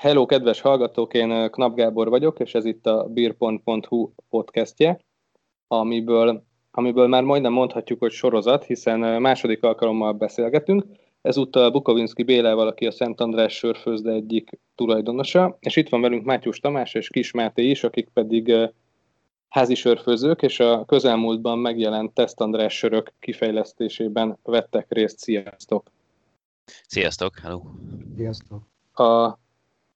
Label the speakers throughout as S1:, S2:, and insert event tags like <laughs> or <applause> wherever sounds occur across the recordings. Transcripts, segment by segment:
S1: Hello, kedves hallgatók, én Knap Gábor vagyok, és ez itt a beer.hu podcastje, amiből, amiből már majdnem mondhatjuk, hogy sorozat, hiszen második alkalommal beszélgetünk. Ezúttal Bukovinski Bélával, aki a Szent András sörfőzde egyik tulajdonosa, és itt van velünk Mátyus Tamás és Kis Máté is, akik pedig házi sörfőzők, és a közelmúltban megjelent Teszt András sörök kifejlesztésében vettek részt. Sziasztok!
S2: Sziasztok! Hello!
S3: Sziasztok!
S1: A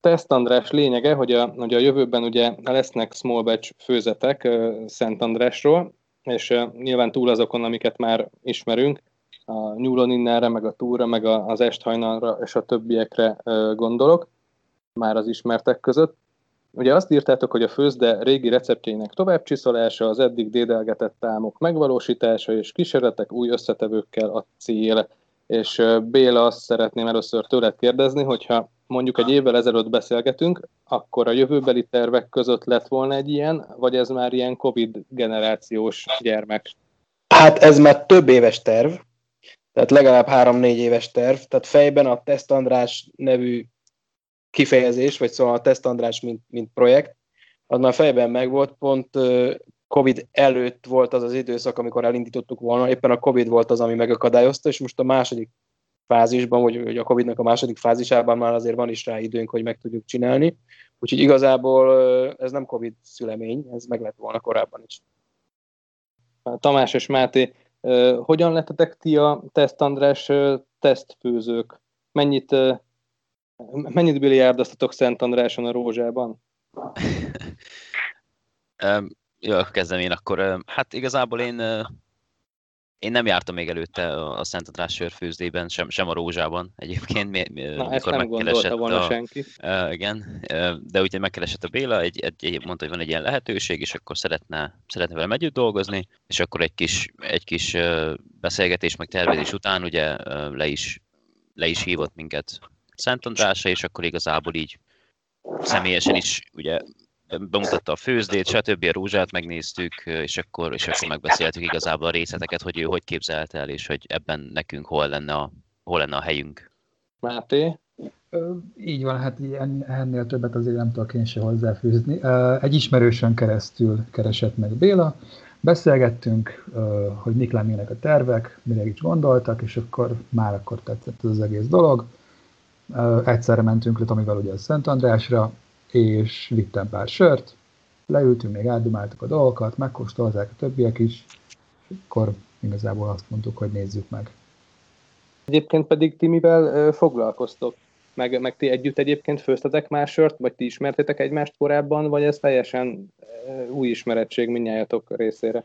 S1: Teszt András lényege, hogy a, hogy a jövőben ugye lesznek small batch főzetek Szent Andrásról, és nyilván túl azokon, amiket már ismerünk, a nyúlon innenre, meg a túra, meg az esthajnalra és a többiekre gondolok, már az ismertek között. Ugye azt írtátok, hogy a főzde régi receptjeinek továbbcsiszolása, az eddig dédelgetett támok megvalósítása és kísérletek új összetevőkkel a cél. És Béla azt szeretném először tőled kérdezni, hogyha mondjuk egy évvel ezelőtt beszélgetünk, akkor a jövőbeli tervek között lett volna egy ilyen, vagy ez már ilyen Covid generációs gyermek?
S3: Hát ez már több éves terv, tehát legalább három-négy éves terv, tehát fejben a Teszt András nevű kifejezés, vagy szóval a Teszt András mint, mint projekt, az már fejben megvolt, pont Covid előtt volt az az időszak, amikor elindítottuk volna, éppen a Covid volt az, ami megakadályozta, és most a második fázisban, vagy a Covid-nak a második fázisában már azért van is rá időnk, hogy meg tudjuk csinálni. Úgyhogy igazából ez nem Covid szülemény, ez meg lett volna korábban is.
S1: Tamás és Máté, hogyan lettetek ti a Teszt András tesztfőzők? Mennyit, mennyit biliárdoztatok Szent Andráson a Rózsában? <laughs>
S2: Jó, kezdem én akkor. Hát igazából én én nem jártam még előtte a Szent András sörfőzdében, sem, sem a Rózsában egyébként. Mi,
S1: mi, Na, ezt nem gondolta volna a, senki.
S2: Uh, igen, uh, de ugye megkeresett a Béla, egy, egy, egy, mondta, hogy van egy ilyen lehetőség, és akkor szeretne, szeretne velem együtt dolgozni, és akkor egy kis, egy kis uh, beszélgetés, meg tervezés után ugye uh, le, is, le is hívott minket Szent Andrásra, és akkor igazából így személyesen is ugye bemutatta a főzdét, stb. a rózsát megnéztük, és akkor, és akkor megbeszéltük igazából a részleteket, hogy ő hogy képzelt el, és hogy ebben nekünk hol lenne a, hol lenne a helyünk.
S1: Máté?
S4: Így van, hát ennél többet azért nem tudok én se hozzáfűzni. Egy ismerősön keresztül keresett meg Béla, beszélgettünk, hogy mik lennének a tervek, mire is gondoltak, és akkor már akkor tetszett ez az egész dolog. Egyszerre mentünk le Tomival ugye a Szent Andrásra, és vittem pár sört, leültünk, még átdumáltuk a dolgokat, megkóstolták a többiek is, és akkor igazából azt mondtuk, hogy nézzük meg.
S1: Egyébként pedig ti mivel foglalkoztok? Meg, meg ti együtt egyébként főztetek más sört, vagy ti ismertétek egymást korábban, vagy ez teljesen új ismerettség mindnyájatok részére?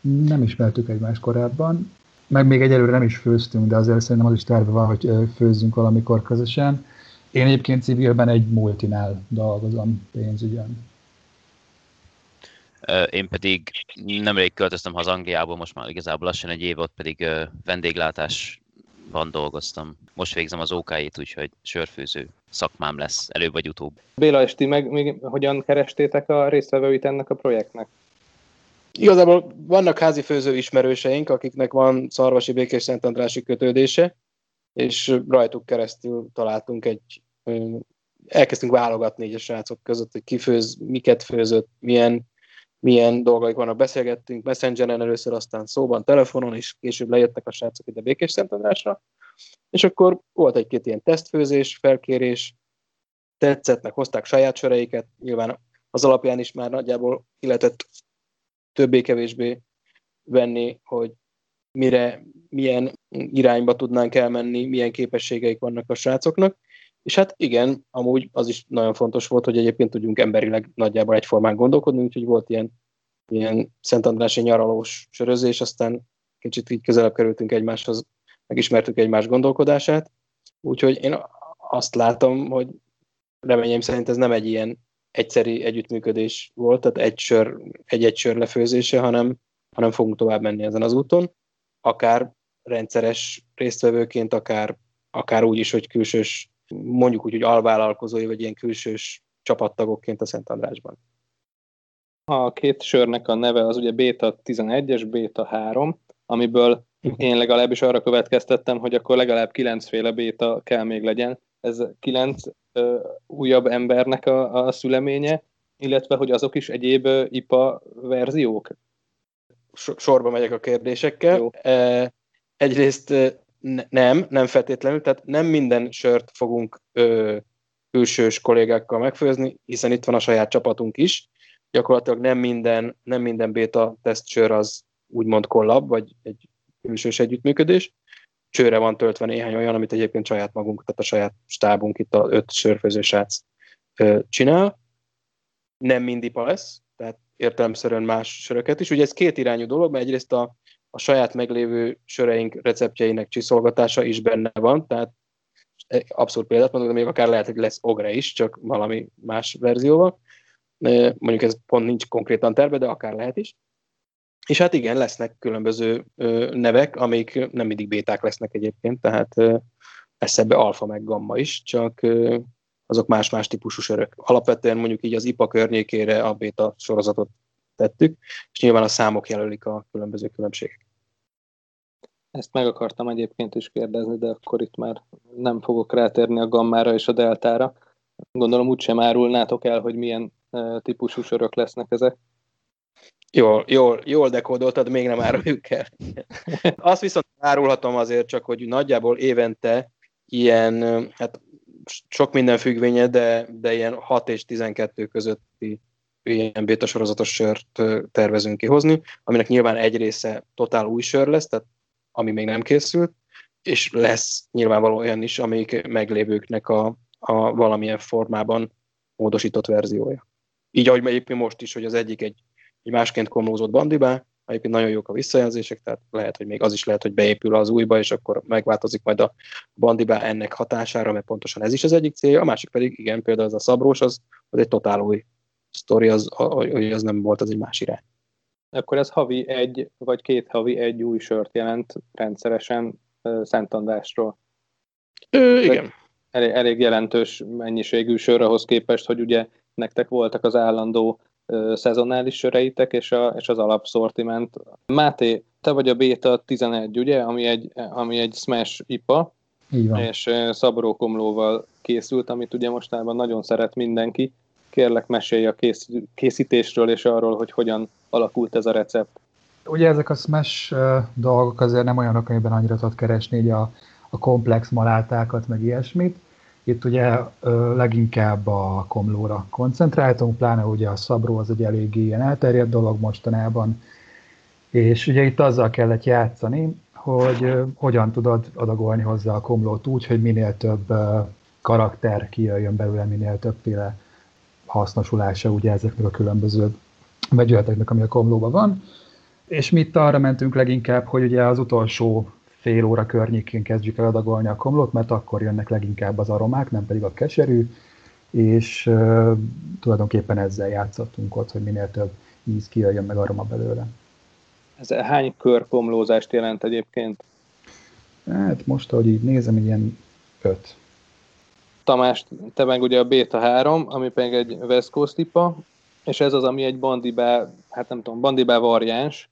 S4: Nem ismertük egymást korábban, meg még egyelőre nem is főztünk, de azért szerintem az is terve van, hogy főzzünk valamikor közösen. Én egyébként civilben egy multinál dolgozom pénzügyen.
S2: Én pedig nemrég költöztem haza Angliából, most már igazából lassan egy év ott pedig vendéglátásban dolgoztam. Most végzem az OK-ét, úgyhogy sörfőző szakmám lesz előbb vagy utóbb.
S1: Béla, és ti meg még hogyan kerestétek a résztvevőit ennek a projektnek?
S3: Igazából vannak házi főző ismerőseink, akiknek van Szarvasi Békés Szentandrási kötődése, és rajtuk keresztül találtunk egy, elkezdtünk válogatni így a srácok között, hogy ki főz, miket főzött, milyen, milyen dolgaik vannak. Beszélgettünk Messengeren először, aztán szóban, telefonon, és később lejöttek a srácok ide Békés Szentandrásra, és akkor volt egy-két ilyen tesztfőzés, felkérés, tetszett, meg hozták saját söreiket, nyilván az alapján is már nagyjából ki lehetett többé-kevésbé venni, hogy mire, milyen irányba tudnánk elmenni, milyen képességeik vannak a srácoknak. És hát igen, amúgy az is nagyon fontos volt, hogy egyébként tudjunk emberileg nagyjából egyformán gondolkodni, úgyhogy volt ilyen, ilyen Szent Andrási nyaralós sörözés, aztán kicsit így közelebb kerültünk egymáshoz, megismertük egymás gondolkodását. Úgyhogy én azt látom, hogy reményeim szerint ez nem egy ilyen egyszeri együttműködés volt, tehát egy sör, egy-egy sör lefőzése, hanem, hanem fogunk tovább menni ezen az úton akár rendszeres résztvevőként, akár, akár úgy is, hogy külsős, mondjuk úgy, hogy alvállalkozói, vagy ilyen külsős csapattagokként a Szent Andrásban.
S1: A két sörnek a neve az ugye Beta 11 és Beta 3, amiből én legalábbis arra következtettem, hogy akkor legalább kilencféle béta kell még legyen. Ez kilenc ö, újabb embernek a, a szüleménye, illetve hogy azok is egyéb ö, IPA verziók?
S3: Sorba megyek a kérdésekkel. Jó. E, egyrészt ne, nem, nem feltétlenül, tehát nem minden sört fogunk ö, külsős kollégákkal megfőzni, hiszen itt van a saját csapatunk is. Gyakorlatilag nem minden, nem minden beta sör az úgymond kollab, vagy egy külsős együttműködés. Csőre van töltve néhány olyan, amit egyébként saját magunk, tehát a saját stábunk itt a öt sörfőző srác csinál. Nem mindipa lesz, tehát értelemszerűen más söröket is. Ugye ez két irányú dolog, mert egyrészt a, a saját meglévő söreink receptjeinek csiszolgatása is benne van, tehát abszolút példát mondok, de még akár lehet, hogy lesz ogre is, csak valami más verzióval. Mondjuk ez pont nincs konkrétan terve, de akár lehet is. És hát igen, lesznek különböző nevek, amik nem mindig béták lesznek egyébként, tehát lesz ebbe alfa meg gamma is, csak azok más-más típusú sörök. Alapvetően mondjuk így az IPA környékére a béta sorozatot tettük, és nyilván a számok jelölik a különböző különbségek.
S1: Ezt meg akartam egyébként is kérdezni, de akkor itt már nem fogok rátérni a gammára és a deltára. Gondolom úgysem árulnátok el, hogy milyen típusú sörök lesznek ezek.
S3: Jól, jól, jól dekódoltad, még nem áruljuk el. <laughs> Azt viszont árulhatom azért csak, hogy nagyjából évente ilyen, hát sok minden függvénye, de, de ilyen 6 és 12 közötti ilyen beta sorozatos sört tervezünk kihozni, aminek nyilván egy része totál új sör lesz, tehát ami még nem készült, és lesz nyilvánvaló olyan is, amik meglévőknek a, a valamilyen formában módosított verziója. Így, ahogy egyébként most is, hogy az egyik egy, egy másként komlózott bandibá, egyébként nagyon jók a visszajelzések, tehát lehet, hogy még az is lehet, hogy beépül az újba, és akkor megváltozik majd a bandibá ennek hatására, mert pontosan ez is az egyik célja, a másik pedig, igen, például az a szabrós, az, az egy totál új sztori, az, hogy az nem volt, az egy más irány.
S1: Akkor ez havi egy, vagy két havi egy új sört jelent rendszeresen Szent Andrásról.
S3: Ö, igen.
S1: Elég, elég jelentős mennyiségű sör ahhoz képest, hogy ugye nektek voltak az állandó szezonális söreitek, és, a, és az alapszortiment. Máté, te vagy a Beta 11, ugye, ami egy, ami egy Smash IPA,
S4: Így van.
S1: és szabrókomlóval készült, amit ugye mostában nagyon szeret mindenki. Kérlek, mesélj a kész, készítésről és arról, hogy hogyan alakult ez a recept.
S4: Ugye ezek a smash dolgok azért nem olyanok, amiben annyira tudod keresni így a, a komplex malátákat, meg ilyesmit. Itt ugye leginkább a komlóra koncentráltunk, pláne ugye a szabró az egy eléggé ilyen elterjedt dolog mostanában, és ugye itt azzal kellett játszani, hogy hogyan tudod adagolni hozzá a komlót úgy, hogy minél több karakter kijöjjön belőle, minél többféle hasznosulása ugye ezeknek a különböző vegyületeknek, ami a komlóban van. És mi itt arra mentünk leginkább, hogy ugye az utolsó fél óra környékén kezdjük el adagolni a komlót, mert akkor jönnek leginkább az aromák, nem pedig a keserű, és uh, tulajdonképpen ezzel játszottunk ott, hogy minél több íz kijöjjön meg aroma belőle.
S1: Ez hány kör komlózást jelent egyébként?
S4: Hát most, ahogy így nézem, ilyen öt.
S1: Tamás, te meg ugye a Beta 3, ami pedig egy West Coast tipa, és ez az, ami egy bandibá, hát nem tudom, bandibá variáns.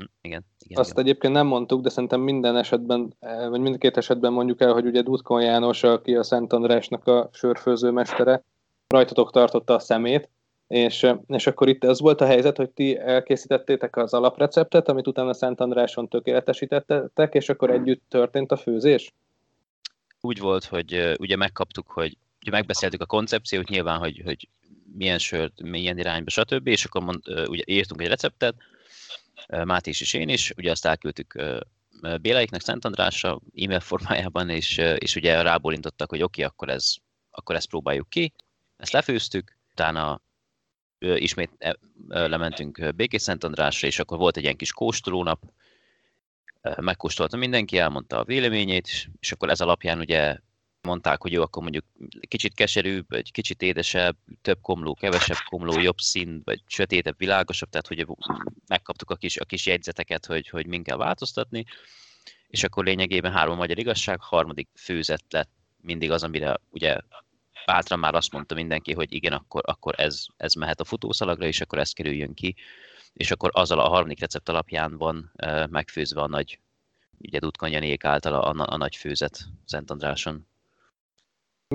S2: Hm, igen, igen.
S1: Azt
S2: igen.
S1: egyébként nem mondtuk, de szerintem minden esetben, eh, vagy mindkét esetben mondjuk el, hogy ugye Dudkon János, aki a Szent Andrásnak a sörfőző mestere, rajtatok tartotta a szemét, és, eh, és akkor itt az volt a helyzet, hogy ti elkészítettétek az alapreceptet, amit utána Szent Andráson tökéletesítettek, és akkor együtt történt a főzés?
S2: Úgy volt, hogy uh, ugye megkaptuk, hogy ugye megbeszéltük a koncepciót, nyilván, hogy, hogy milyen sört, milyen irányba, stb. És akkor mond, ugye írtunk egy receptet, Máté és én is, ugye azt elküldtük Bélaiknek Szent Andrásra e-mail formájában, és, és ugye rábólintottak, hogy oké, okay, akkor, ez, akkor ezt próbáljuk ki. Ezt lefőztük, utána ismét e, lementünk Békés Szent Andrásra, és akkor volt egy ilyen kis kóstolónap, megkóstolta mindenki, elmondta a véleményét, és akkor ez alapján ugye mondták, hogy jó, akkor mondjuk kicsit keserűbb, vagy kicsit édesebb, több komló, kevesebb komló, jobb szín, vagy sötétebb, világosabb, tehát hogy megkaptuk a kis, a kis jegyzeteket, hogy, hogy min kell változtatni, és akkor lényegében három magyar igazság, harmadik főzet lett mindig az, amire ugye bátran már azt mondta mindenki, hogy igen, akkor, akkor ez, ez mehet a futószalagra, és akkor ez kerüljön ki, és akkor azzal a harmadik recept alapján van megfőzve a nagy, ugye Dudkan Janék által a, a, a nagy főzet Szent Andráson.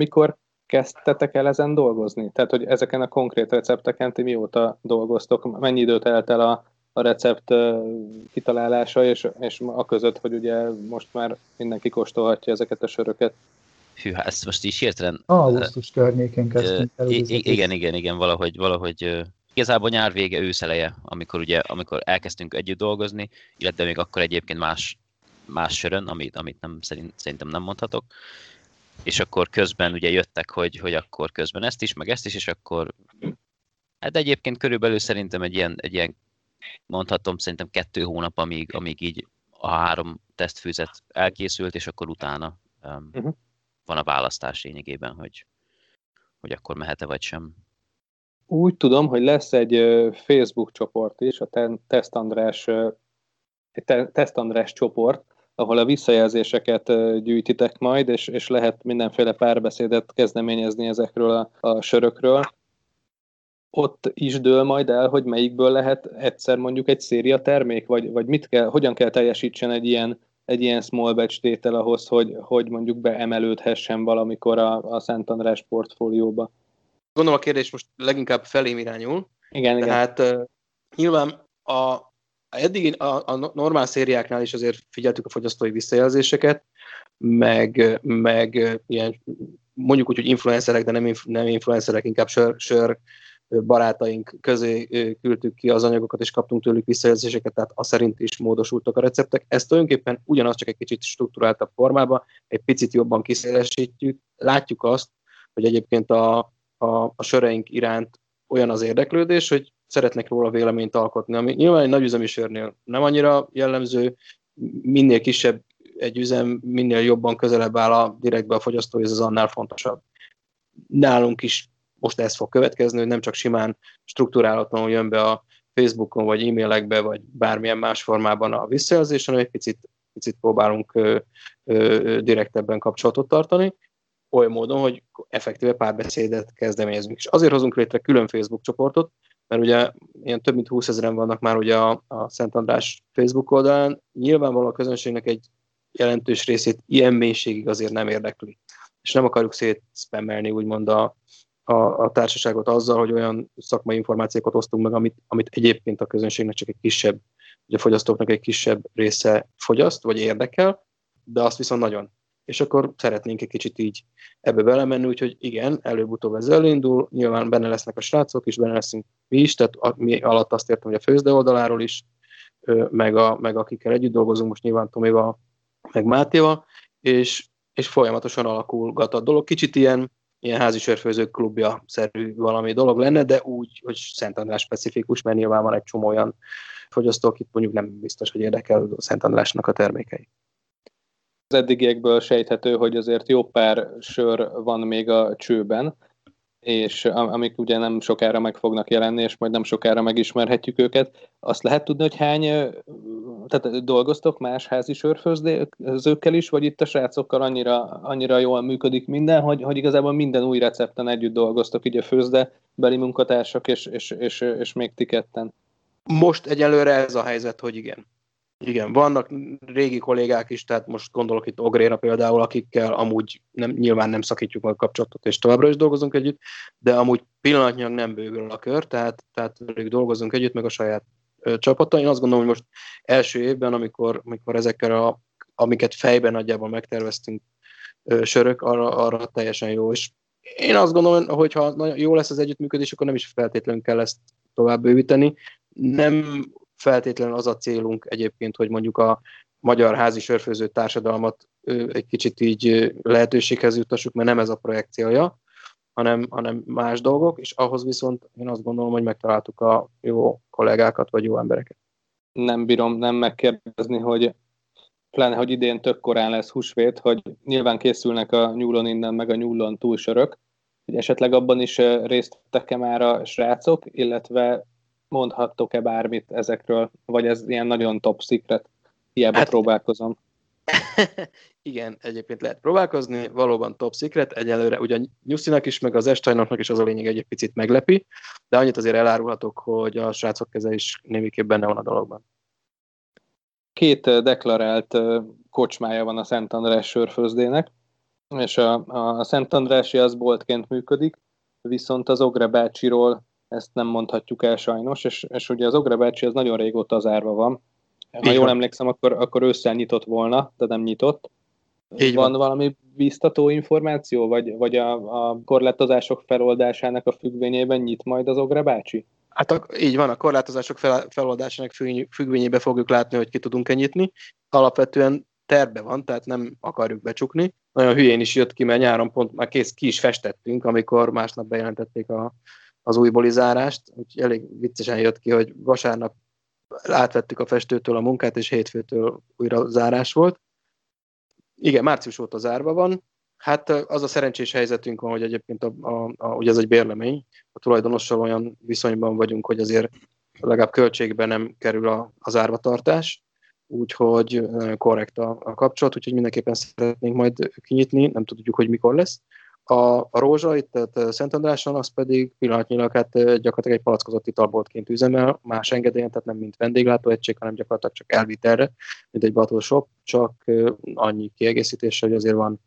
S1: Mikor kezdtetek el ezen dolgozni? Tehát, hogy ezeken a konkrét recepteken ti mióta dolgoztok? Mennyi időt telt el a, a recept kitalálása, és, és a között, hogy ugye most már mindenki kóstolhatja ezeket a söröket?
S2: Hűha, ezt most is hirtelen...
S4: Augusztus környékén kezdtünk
S2: el. Igen, igen, igen, valahogy, valahogy igazából nyár vége, őszeleje, amikor ugye, amikor elkezdtünk együtt dolgozni, illetve még akkor egyébként más, más sörön, amit, amit nem, szerint, szerintem nem mondhatok, és akkor közben ugye jöttek, hogy, hogy akkor közben ezt is, meg ezt is, és akkor hát egyébként körülbelül szerintem egy ilyen, egy ilyen mondhatom, szerintem kettő hónap, amíg, amíg így a három tesztfűzet elkészült, és akkor utána um, uh-huh. van a választás lényegében, hogy, hogy akkor mehet-e vagy sem.
S1: Úgy tudom, hogy lesz egy Facebook csoport is, a Test András, egy Test András csoport, ahol a visszajelzéseket gyűjtitek majd, és, és lehet mindenféle párbeszédet kezdeményezni ezekről a, a sörökről. Ott is dől majd el, hogy melyikből lehet egyszer mondjuk egy széria termék, vagy, vagy mit kell, hogyan kell teljesítsen egy ilyen, egy ilyen small batch tétel ahhoz, hogy, hogy mondjuk beemelődhessen valamikor a, a Szent András portfólióba.
S3: Gondolom a kérdés most leginkább felém irányul.
S1: Igen,
S3: Tehát igen. Uh, nyilván a, eddig a, a normál szériáknál is azért figyeltük a fogyasztói visszajelzéseket, meg, meg ilyen, mondjuk úgy, hogy influencerek, de nem, nem influencerek, inkább sör, sör barátaink közé küldtük ki az anyagokat, és kaptunk tőlük visszajelzéseket, tehát a szerint is módosultak a receptek. Ezt tulajdonképpen ugyanaz, csak egy kicsit struktúráltabb formában, egy picit jobban kiszélesítjük. Látjuk azt, hogy egyébként a, a, a söreink iránt olyan az érdeklődés, hogy szeretnek róla véleményt alkotni, ami nyilván egy nagyüzemi sörnél nem annyira jellemző, minél kisebb egy üzem, minél jobban közelebb áll a direktbe a fogyasztóhoz, az annál fontosabb. Nálunk is most ez fog következni, hogy nem csak simán struktúrálatlanul jön be a Facebookon, vagy e-mailekbe, vagy bármilyen más formában a visszajelzés, hanem egy picit, picit próbálunk ö, ö, direktebben kapcsolatot tartani, oly módon, hogy effektíve párbeszédet kezdeményezünk. És azért hozunk létre külön Facebook csoportot, mert ugye ilyen több mint 20 ezeren vannak már ugye a, a Szent András Facebook oldalán, nyilvánvalóan a közönségnek egy jelentős részét ilyen mélységig azért nem érdekli. És nem akarjuk szétszpemmelni úgymond a, a, a társaságot azzal, hogy olyan szakmai információkat osztunk meg, amit, amit egyébként a közönségnek csak egy kisebb, ugye a fogyasztóknak egy kisebb része fogyaszt, vagy érdekel, de azt viszont nagyon és akkor szeretnénk egy kicsit így ebbe belemenni, úgyhogy igen, előbb-utóbb ez elindul, nyilván benne lesznek a srácok is, benne leszünk mi is, tehát a, mi alatt azt értem, hogy a főzde oldaláról is, meg, a, meg akikkel együtt dolgozunk, most nyilván Tomival, meg Mátéval, és, és folyamatosan alakulgat a dolog. Kicsit ilyen, ilyen házi sörfőzők klubja szerű valami dolog lenne, de úgy, hogy Szent András specifikus, mert nyilván van egy csomó olyan fogyasztó, akit mondjuk nem biztos, hogy érdekel a Szent Andrásnak a termékei.
S1: Az eddigiekből sejthető, hogy azért jó pár sör van még a csőben, és amik ugye nem sokára meg fognak jelenni, és majd nem sokára megismerhetjük őket. Azt lehet tudni, hogy hány, tehát dolgoztok más házi sörfőzőkkel is, vagy itt a srácokkal annyira, annyira jól működik minden, hogy, hogy igazából minden új recepten együtt dolgoztok, így a főzde beli munkatársak, és, és, és, és még ti ketten.
S3: Most egyelőre ez a helyzet, hogy igen. Igen, vannak régi kollégák is, tehát most gondolok itt Ogréra például, akikkel amúgy nem, nyilván nem szakítjuk meg a kapcsolatot, és továbbra is dolgozunk együtt, de amúgy pillanatnyilag nem bővül a kör, tehát, tehát dolgozunk együtt, meg a saját ö, csapata. Én azt gondolom, hogy most első évben, amikor, amikor ezekkel a, amiket fejben nagyjából megterveztünk ö, sörök, arra, arra teljesen jó, és én azt gondolom, hogy ha jó lesz az együttműködés, akkor nem is feltétlenül kell ezt tovább bővíteni. Nem feltétlenül az a célunk egyébként, hogy mondjuk a magyar házi sörfőző társadalmat egy kicsit így lehetőséghez juttassuk, mert nem ez a projekciója, hanem, hanem más dolgok, és ahhoz viszont én azt gondolom, hogy megtaláltuk a jó kollégákat, vagy jó embereket.
S1: Nem bírom nem megkérdezni, hogy pláne, hogy idén tök korán lesz húsvét, hogy nyilván készülnek a nyúlon innen, meg a nyúlon túlsörök, hogy esetleg abban is részt vettek-e már a srácok, illetve mondhattok-e bármit ezekről, vagy ez ilyen nagyon top secret? Hiába hát, próbálkozom. <laughs>
S3: igen, egyébként lehet próbálkozni, valóban top secret, egyelőre ugyan Nyuszinak is, meg az Estajnoknak is az a lényeg egy picit meglepi, de annyit azért elárulhatok, hogy a srácok keze is némiképp benne van a dologban.
S1: Két deklarált kocsmája van a Szent András sörfőzdének. és a, a Szent Andrási az boltként működik, viszont az Ogre bácsiról ezt nem mondhatjuk el sajnos, és, és ugye az Ogre bácsi az nagyon régóta zárva van. Ha jól emlékszem, akkor, akkor ősszel nyitott volna, de nem nyitott. Így van, van valami biztató információ, vagy, vagy a, a korlátozások feloldásának a függvényében nyit majd az Ogre bácsi?
S3: Hát a, így van, a korlátozások fel, feloldásának függvényében fogjuk látni, hogy ki tudunk-e nyitni. Alapvetően terve van, tehát nem akarjuk becsukni. Nagyon hülyén is jött ki, mert nyáron pont már kész ki is festettünk, amikor másnap bejelentették a, az új zárást, úgyhogy elég viccesen jött ki, hogy vasárnap átvettük a festőtől a munkát, és hétfőtől újra zárás volt. Igen, március óta zárva van. Hát az a szerencsés helyzetünk van, hogy egyébként a, a, a, ugye ez egy bérlemény, a tulajdonossal olyan viszonyban vagyunk, hogy azért legalább költségben nem kerül a, a zárvatartás, úgyhogy korrekt a, a kapcsolat, úgyhogy mindenképpen szeretnénk majd kinyitni, nem tudjuk, hogy mikor lesz. A, a rózsa itt tehát Szent Andráson, az pedig pillanatnyilag hát gyakorlatilag egy palackozott italboltként üzemel, más engedélyen, tehát nem mint vendéglátóegység, hanem gyakorlatilag csak elvitelre, mint egy bottle shop, csak annyi kiegészítés, hogy azért van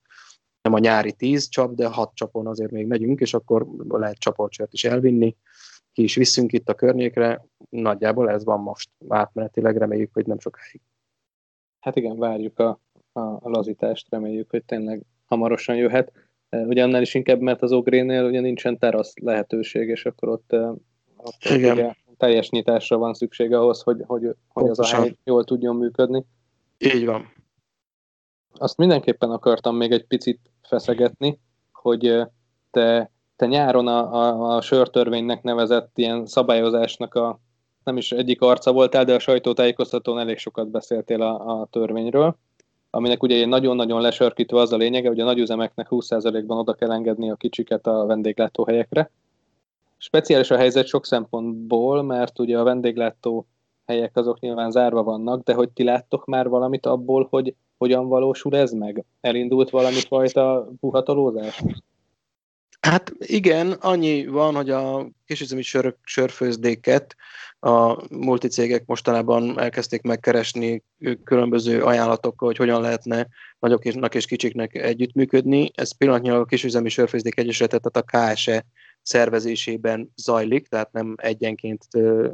S3: nem a nyári tíz csap, de hat csapon azért még megyünk, és akkor lehet csapolcsört is elvinni, ki is visszünk itt a környékre, nagyjából ez van most átmenetileg, reméljük, hogy nem sokáig.
S1: Hát igen, várjuk a, a, a lazítást, reméljük, hogy tényleg hamarosan jöhet. Ugye annál is inkább, mert az Ogrénél ugye nincsen terasz lehetőség, és akkor ott, ott Igen. Ugye teljes nyitásra van szükség ahhoz, hogy, hogy, hogy az a hely jól tudjon működni.
S3: Így van.
S1: Azt mindenképpen akartam még egy picit feszegetni, hogy te, te nyáron a, a, a sörtörvénynek nevezett ilyen szabályozásnak a nem is egyik arca voltál, de a sajtótájékoztatón elég sokat beszéltél a, a törvényről aminek ugye nagyon-nagyon lesörkítve az a lényege, hogy a nagyüzemeknek 20%-ban oda kell engedni a kicsiket a vendéglátóhelyekre. Speciális a helyzet sok szempontból, mert ugye a vendéglátó helyek azok nyilván zárva vannak, de hogy ti láttok már valamit abból, hogy hogyan valósul ez meg? Elindult valami fajta puhatolózás?
S3: Hát igen, annyi van, hogy a kisüzemi sör, sörfőzdéket a multicégek mostanában elkezdték megkeresni különböző ajánlatokkal, hogy hogyan lehetne nagyoknak és kicsiknek együttműködni. Ez pillanatnyilag a kisüzemi sörfőzdék egyesületet, tehát a KSE szervezésében zajlik, tehát nem egyenként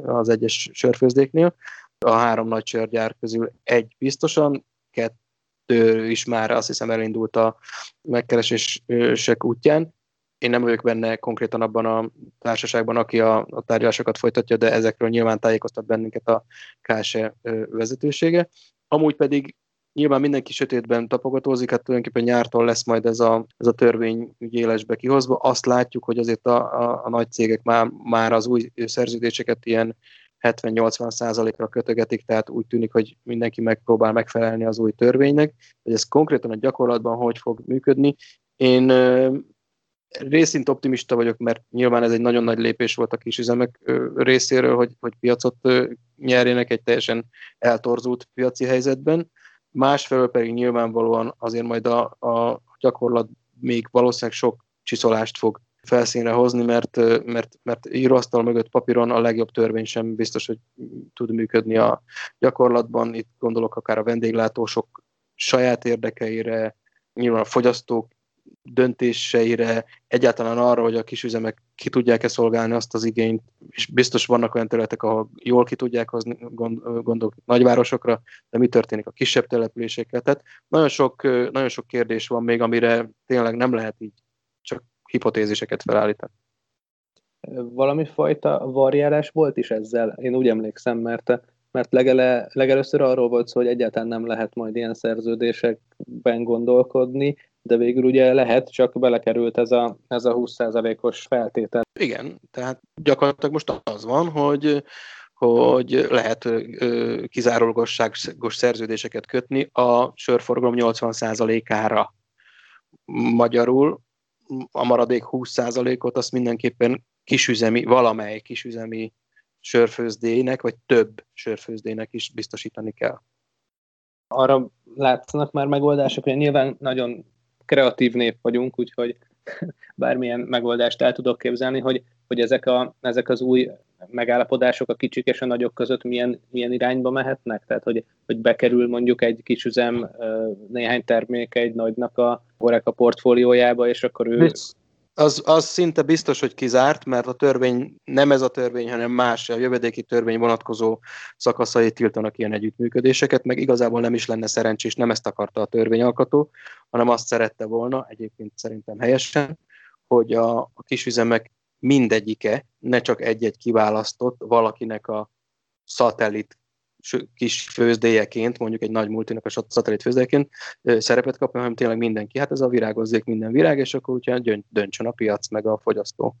S3: az egyes sörfőzdéknél. A három nagy sörgyár közül egy biztosan, kettő is már azt hiszem elindult a megkeresések útján én nem vagyok benne konkrétan abban a társaságban, aki a, a tárgyalásokat folytatja, de ezekről nyilván tájékoztat bennünket a KSE vezetősége. Amúgy pedig nyilván mindenki sötétben tapogatózik, hát tulajdonképpen nyártól lesz majd ez a, ez a törvény élesbe kihozva. Azt látjuk, hogy azért a, a, a nagy cégek már, már az új szerződéseket ilyen 70-80 százalékra kötögetik, tehát úgy tűnik, hogy mindenki megpróbál megfelelni az új törvénynek, hogy ez konkrétan a gyakorlatban hogy fog működni. Én részint optimista vagyok, mert nyilván ez egy nagyon nagy lépés volt a kisüzemek részéről, hogy, hogy piacot nyerjenek egy teljesen eltorzult piaci helyzetben. Másfelől pedig nyilvánvalóan azért majd a, a gyakorlat még valószínűleg sok csiszolást fog felszínre hozni, mert, mert, mert íróasztal mögött papíron a legjobb törvény sem biztos, hogy tud működni a gyakorlatban. Itt gondolok akár a vendéglátósok saját érdekeire, nyilván a fogyasztók döntéseire, egyáltalán arra, hogy a kisüzemek ki tudják-e szolgálni azt az igényt, és biztos vannak olyan területek, ahol jól ki tudják hozni, gondolok nagyvárosokra, de mi történik a kisebb településekkel. Tehát nagyon sok, nagyon sok kérdés van még, amire tényleg nem lehet így csak hipotéziseket felállítani.
S1: Valami fajta variálás volt is ezzel, én úgy emlékszem, mert mert legele, legelőször arról volt szó, hogy egyáltalán nem lehet majd ilyen szerződésekben gondolkodni, de végül ugye lehet, csak belekerült ez a, ez a 20%-os feltétel.
S3: Igen, tehát gyakorlatilag most az van, hogy hogy lehet kizárólagosságos szerződéseket kötni a sörforgalom 80%-ára. Magyarul a maradék 20%-ot azt mindenképpen kisüzemi, valamely kisüzemi sörfőzdének, vagy több sörfőzdének is biztosítani kell.
S1: Arra látszanak már megoldások, hogy nyilván nagyon kreatív nép vagyunk, úgyhogy <laughs> bármilyen megoldást el tudok képzelni, hogy, hogy ezek, a, ezek az új megállapodások a kicsik és a nagyok között milyen, milyen irányba mehetnek? Tehát, hogy, hogy bekerül mondjuk egy kis üzem néhány termék egy nagynak a Horeca portfóliójába, és akkor ő...
S3: Az, az szinte biztos, hogy kizárt, mert a törvény nem ez a törvény, hanem más, a jövedéki törvény vonatkozó szakaszai tiltanak ilyen együttműködéseket, meg igazából nem is lenne szerencsés, nem ezt akarta a törvényalkotó, hanem azt szerette volna, egyébként szerintem helyesen, hogy a, a kisüzemek mindegyike, ne csak egy-egy kiválasztott valakinek a szatellit kis főzdéjeként, mondjuk egy nagy multinak a szatellit főzdéjeként szerepet kapja, hanem tényleg mindenki. Hát ez a virágozzék minden virág, és akkor ugye döntsön a piac meg a fogyasztó.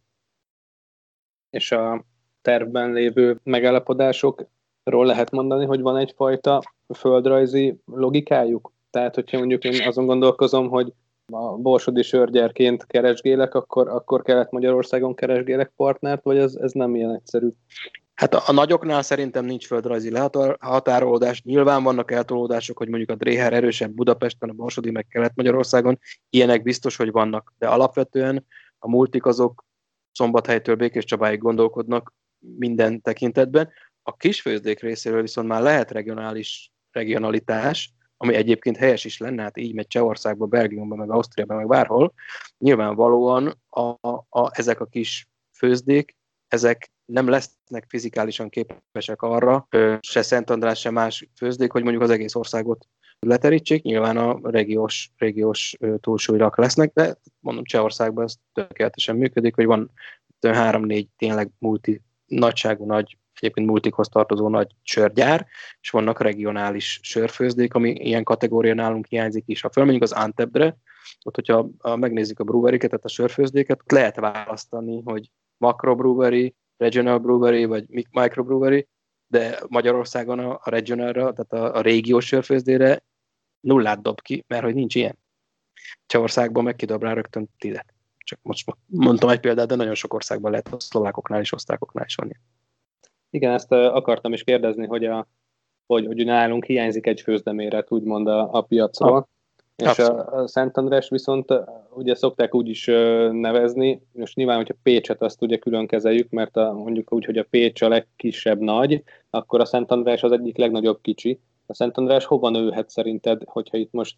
S1: És a tervben lévő megállapodásokról lehet mondani, hogy van egyfajta földrajzi logikájuk? Tehát, hogyha mondjuk én azon gondolkozom, hogy a borsodi sörgyerként keresgélek, akkor, akkor kellett Magyarországon keresgélek partnert, vagy ez, ez nem ilyen egyszerű?
S3: Hát a, a nagyoknál szerintem nincs földrajzi határolódás. Nyilván vannak eltolódások, hogy mondjuk a Dréher erősebb Budapesten, a Borsodi meg Kelet-Magyarországon. Ilyenek biztos, hogy vannak. De alapvetően a multik azok Szombathelytől Békés Csabáig gondolkodnak minden tekintetben. A kisfőzdék részéről viszont már lehet regionális regionalitás, ami egyébként helyes is lenne, hát így megy Csehországba, Belgiumba, meg Ausztriába, meg bárhol, nyilvánvalóan a, a, a, ezek a kis főzdék, ezek nem lesznek fizikálisan képesek arra, se Szent András, se más főzdék, hogy mondjuk az egész országot leterítsék, nyilván a régiós, régiós túlsúlyrak lesznek, de mondom, Csehországban ez tökéletesen működik, hogy van három-négy tényleg multi nagyságú nagy egyébként multikhoz tartozó nagy sörgyár, és vannak regionális sörfőzdék, ami ilyen kategória nálunk hiányzik is. Ha fölmegyünk az Antebbre, ott, hogyha megnézzük a breweriket, tehát a sörfőzdéket, lehet választani, hogy macro brewery, regional brewery, vagy micro brewery, de Magyarországon a, a regionalra, tehát a, a régiós sörfőzdére nullát dob ki, mert hogy nincs ilyen. Csehországban meg kidob rá rögtön tizet. Csak most mondtam egy példát, de nagyon sok országban lehet, a szlovákoknál és osztrákoknál is van ilyen.
S1: Igen, ezt akartam is kérdezni, hogy, a, hogy, hogy nálunk hiányzik egy főzdeméret, úgymond a, a piacról. Ah, és a, a Szent András viszont ugye szokták úgy is nevezni, most nyilván, hogyha Pécset azt ugye külön kezeljük, mert a, mondjuk úgy, hogy a Pécs a legkisebb nagy, akkor a Szent András az egyik legnagyobb kicsi. A Szent András hova nőhet szerinted, hogyha itt most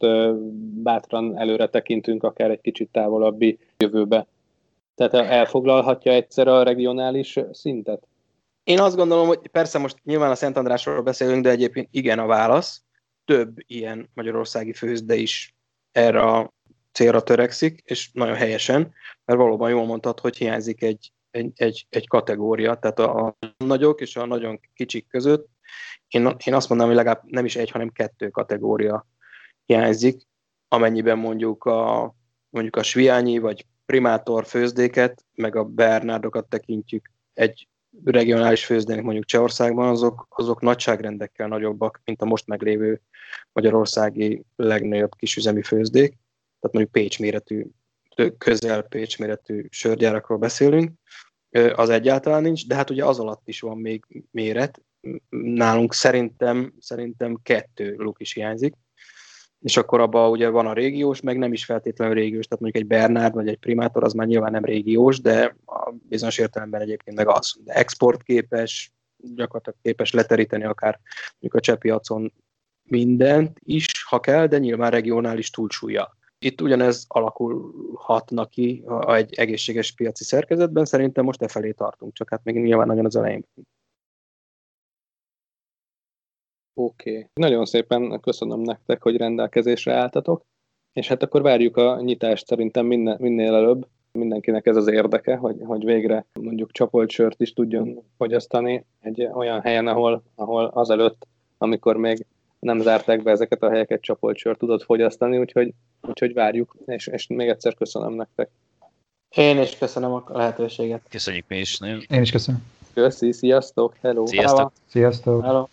S1: bátran előre tekintünk, akár egy kicsit távolabbi jövőbe? Tehát elfoglalhatja egyszer a regionális szintet?
S3: Én azt gondolom, hogy persze most nyilván a Szent Andrásról beszélünk, de egyébként igen a válasz. Több ilyen magyarországi főzde is erre a célra törekszik, és nagyon helyesen, mert valóban jól mondtad, hogy hiányzik egy, egy, egy, egy kategória, tehát a, a nagyok és a nagyon kicsik között. Én, én azt mondanám, hogy legalább nem is egy, hanem kettő kategória hiányzik, amennyiben mondjuk a, mondjuk a Sviányi vagy Primátor főzdéket, meg a Bernárdokat tekintjük egy regionális főzdének mondjuk Csehországban, azok, azok nagyságrendekkel nagyobbak, mint a most meglévő magyarországi legnagyobb kisüzemi főzdék. Tehát mondjuk Pécs méretű, közel Pécs méretű sörgyárakról beszélünk. Az egyáltalán nincs, de hát ugye az alatt is van még méret. Nálunk szerintem, szerintem kettő luk is hiányzik és akkor abban ugye van a régiós, meg nem is feltétlenül régiós, tehát mondjuk egy Bernard vagy egy Primátor az már nyilván nem régiós, de a bizonyos értelemben egyébként meg az. De exportképes, gyakorlatilag képes leteríteni akár mondjuk a csepiacon mindent is, ha kell, de nyilván regionális túlsúlya. Itt ugyanez alakulhatna ki egy egészséges piaci szerkezetben, szerintem most e felé tartunk, csak hát még nyilván nagyon az elején.
S1: Oké. Okay. Nagyon szépen köszönöm nektek, hogy rendelkezésre álltatok, és hát akkor várjuk a nyitást szerintem minél, minél előbb. Mindenkinek ez az érdeke, hogy, hogy végre mondjuk csapolt sört is tudjon fogyasztani egy olyan helyen, ahol, ahol azelőtt, amikor még nem zárták be ezeket a helyeket, csapolt sört tudott fogyasztani, úgyhogy, úgyhogy várjuk, és, és még egyszer köszönöm nektek.
S3: Én is köszönöm a lehetőséget.
S2: Köszönjük mi is. Nagyon.
S4: Én is köszönöm.
S1: Köszi, sziasztok, hello.
S2: Sziasztok.
S4: Sziasztok.
S3: Hello.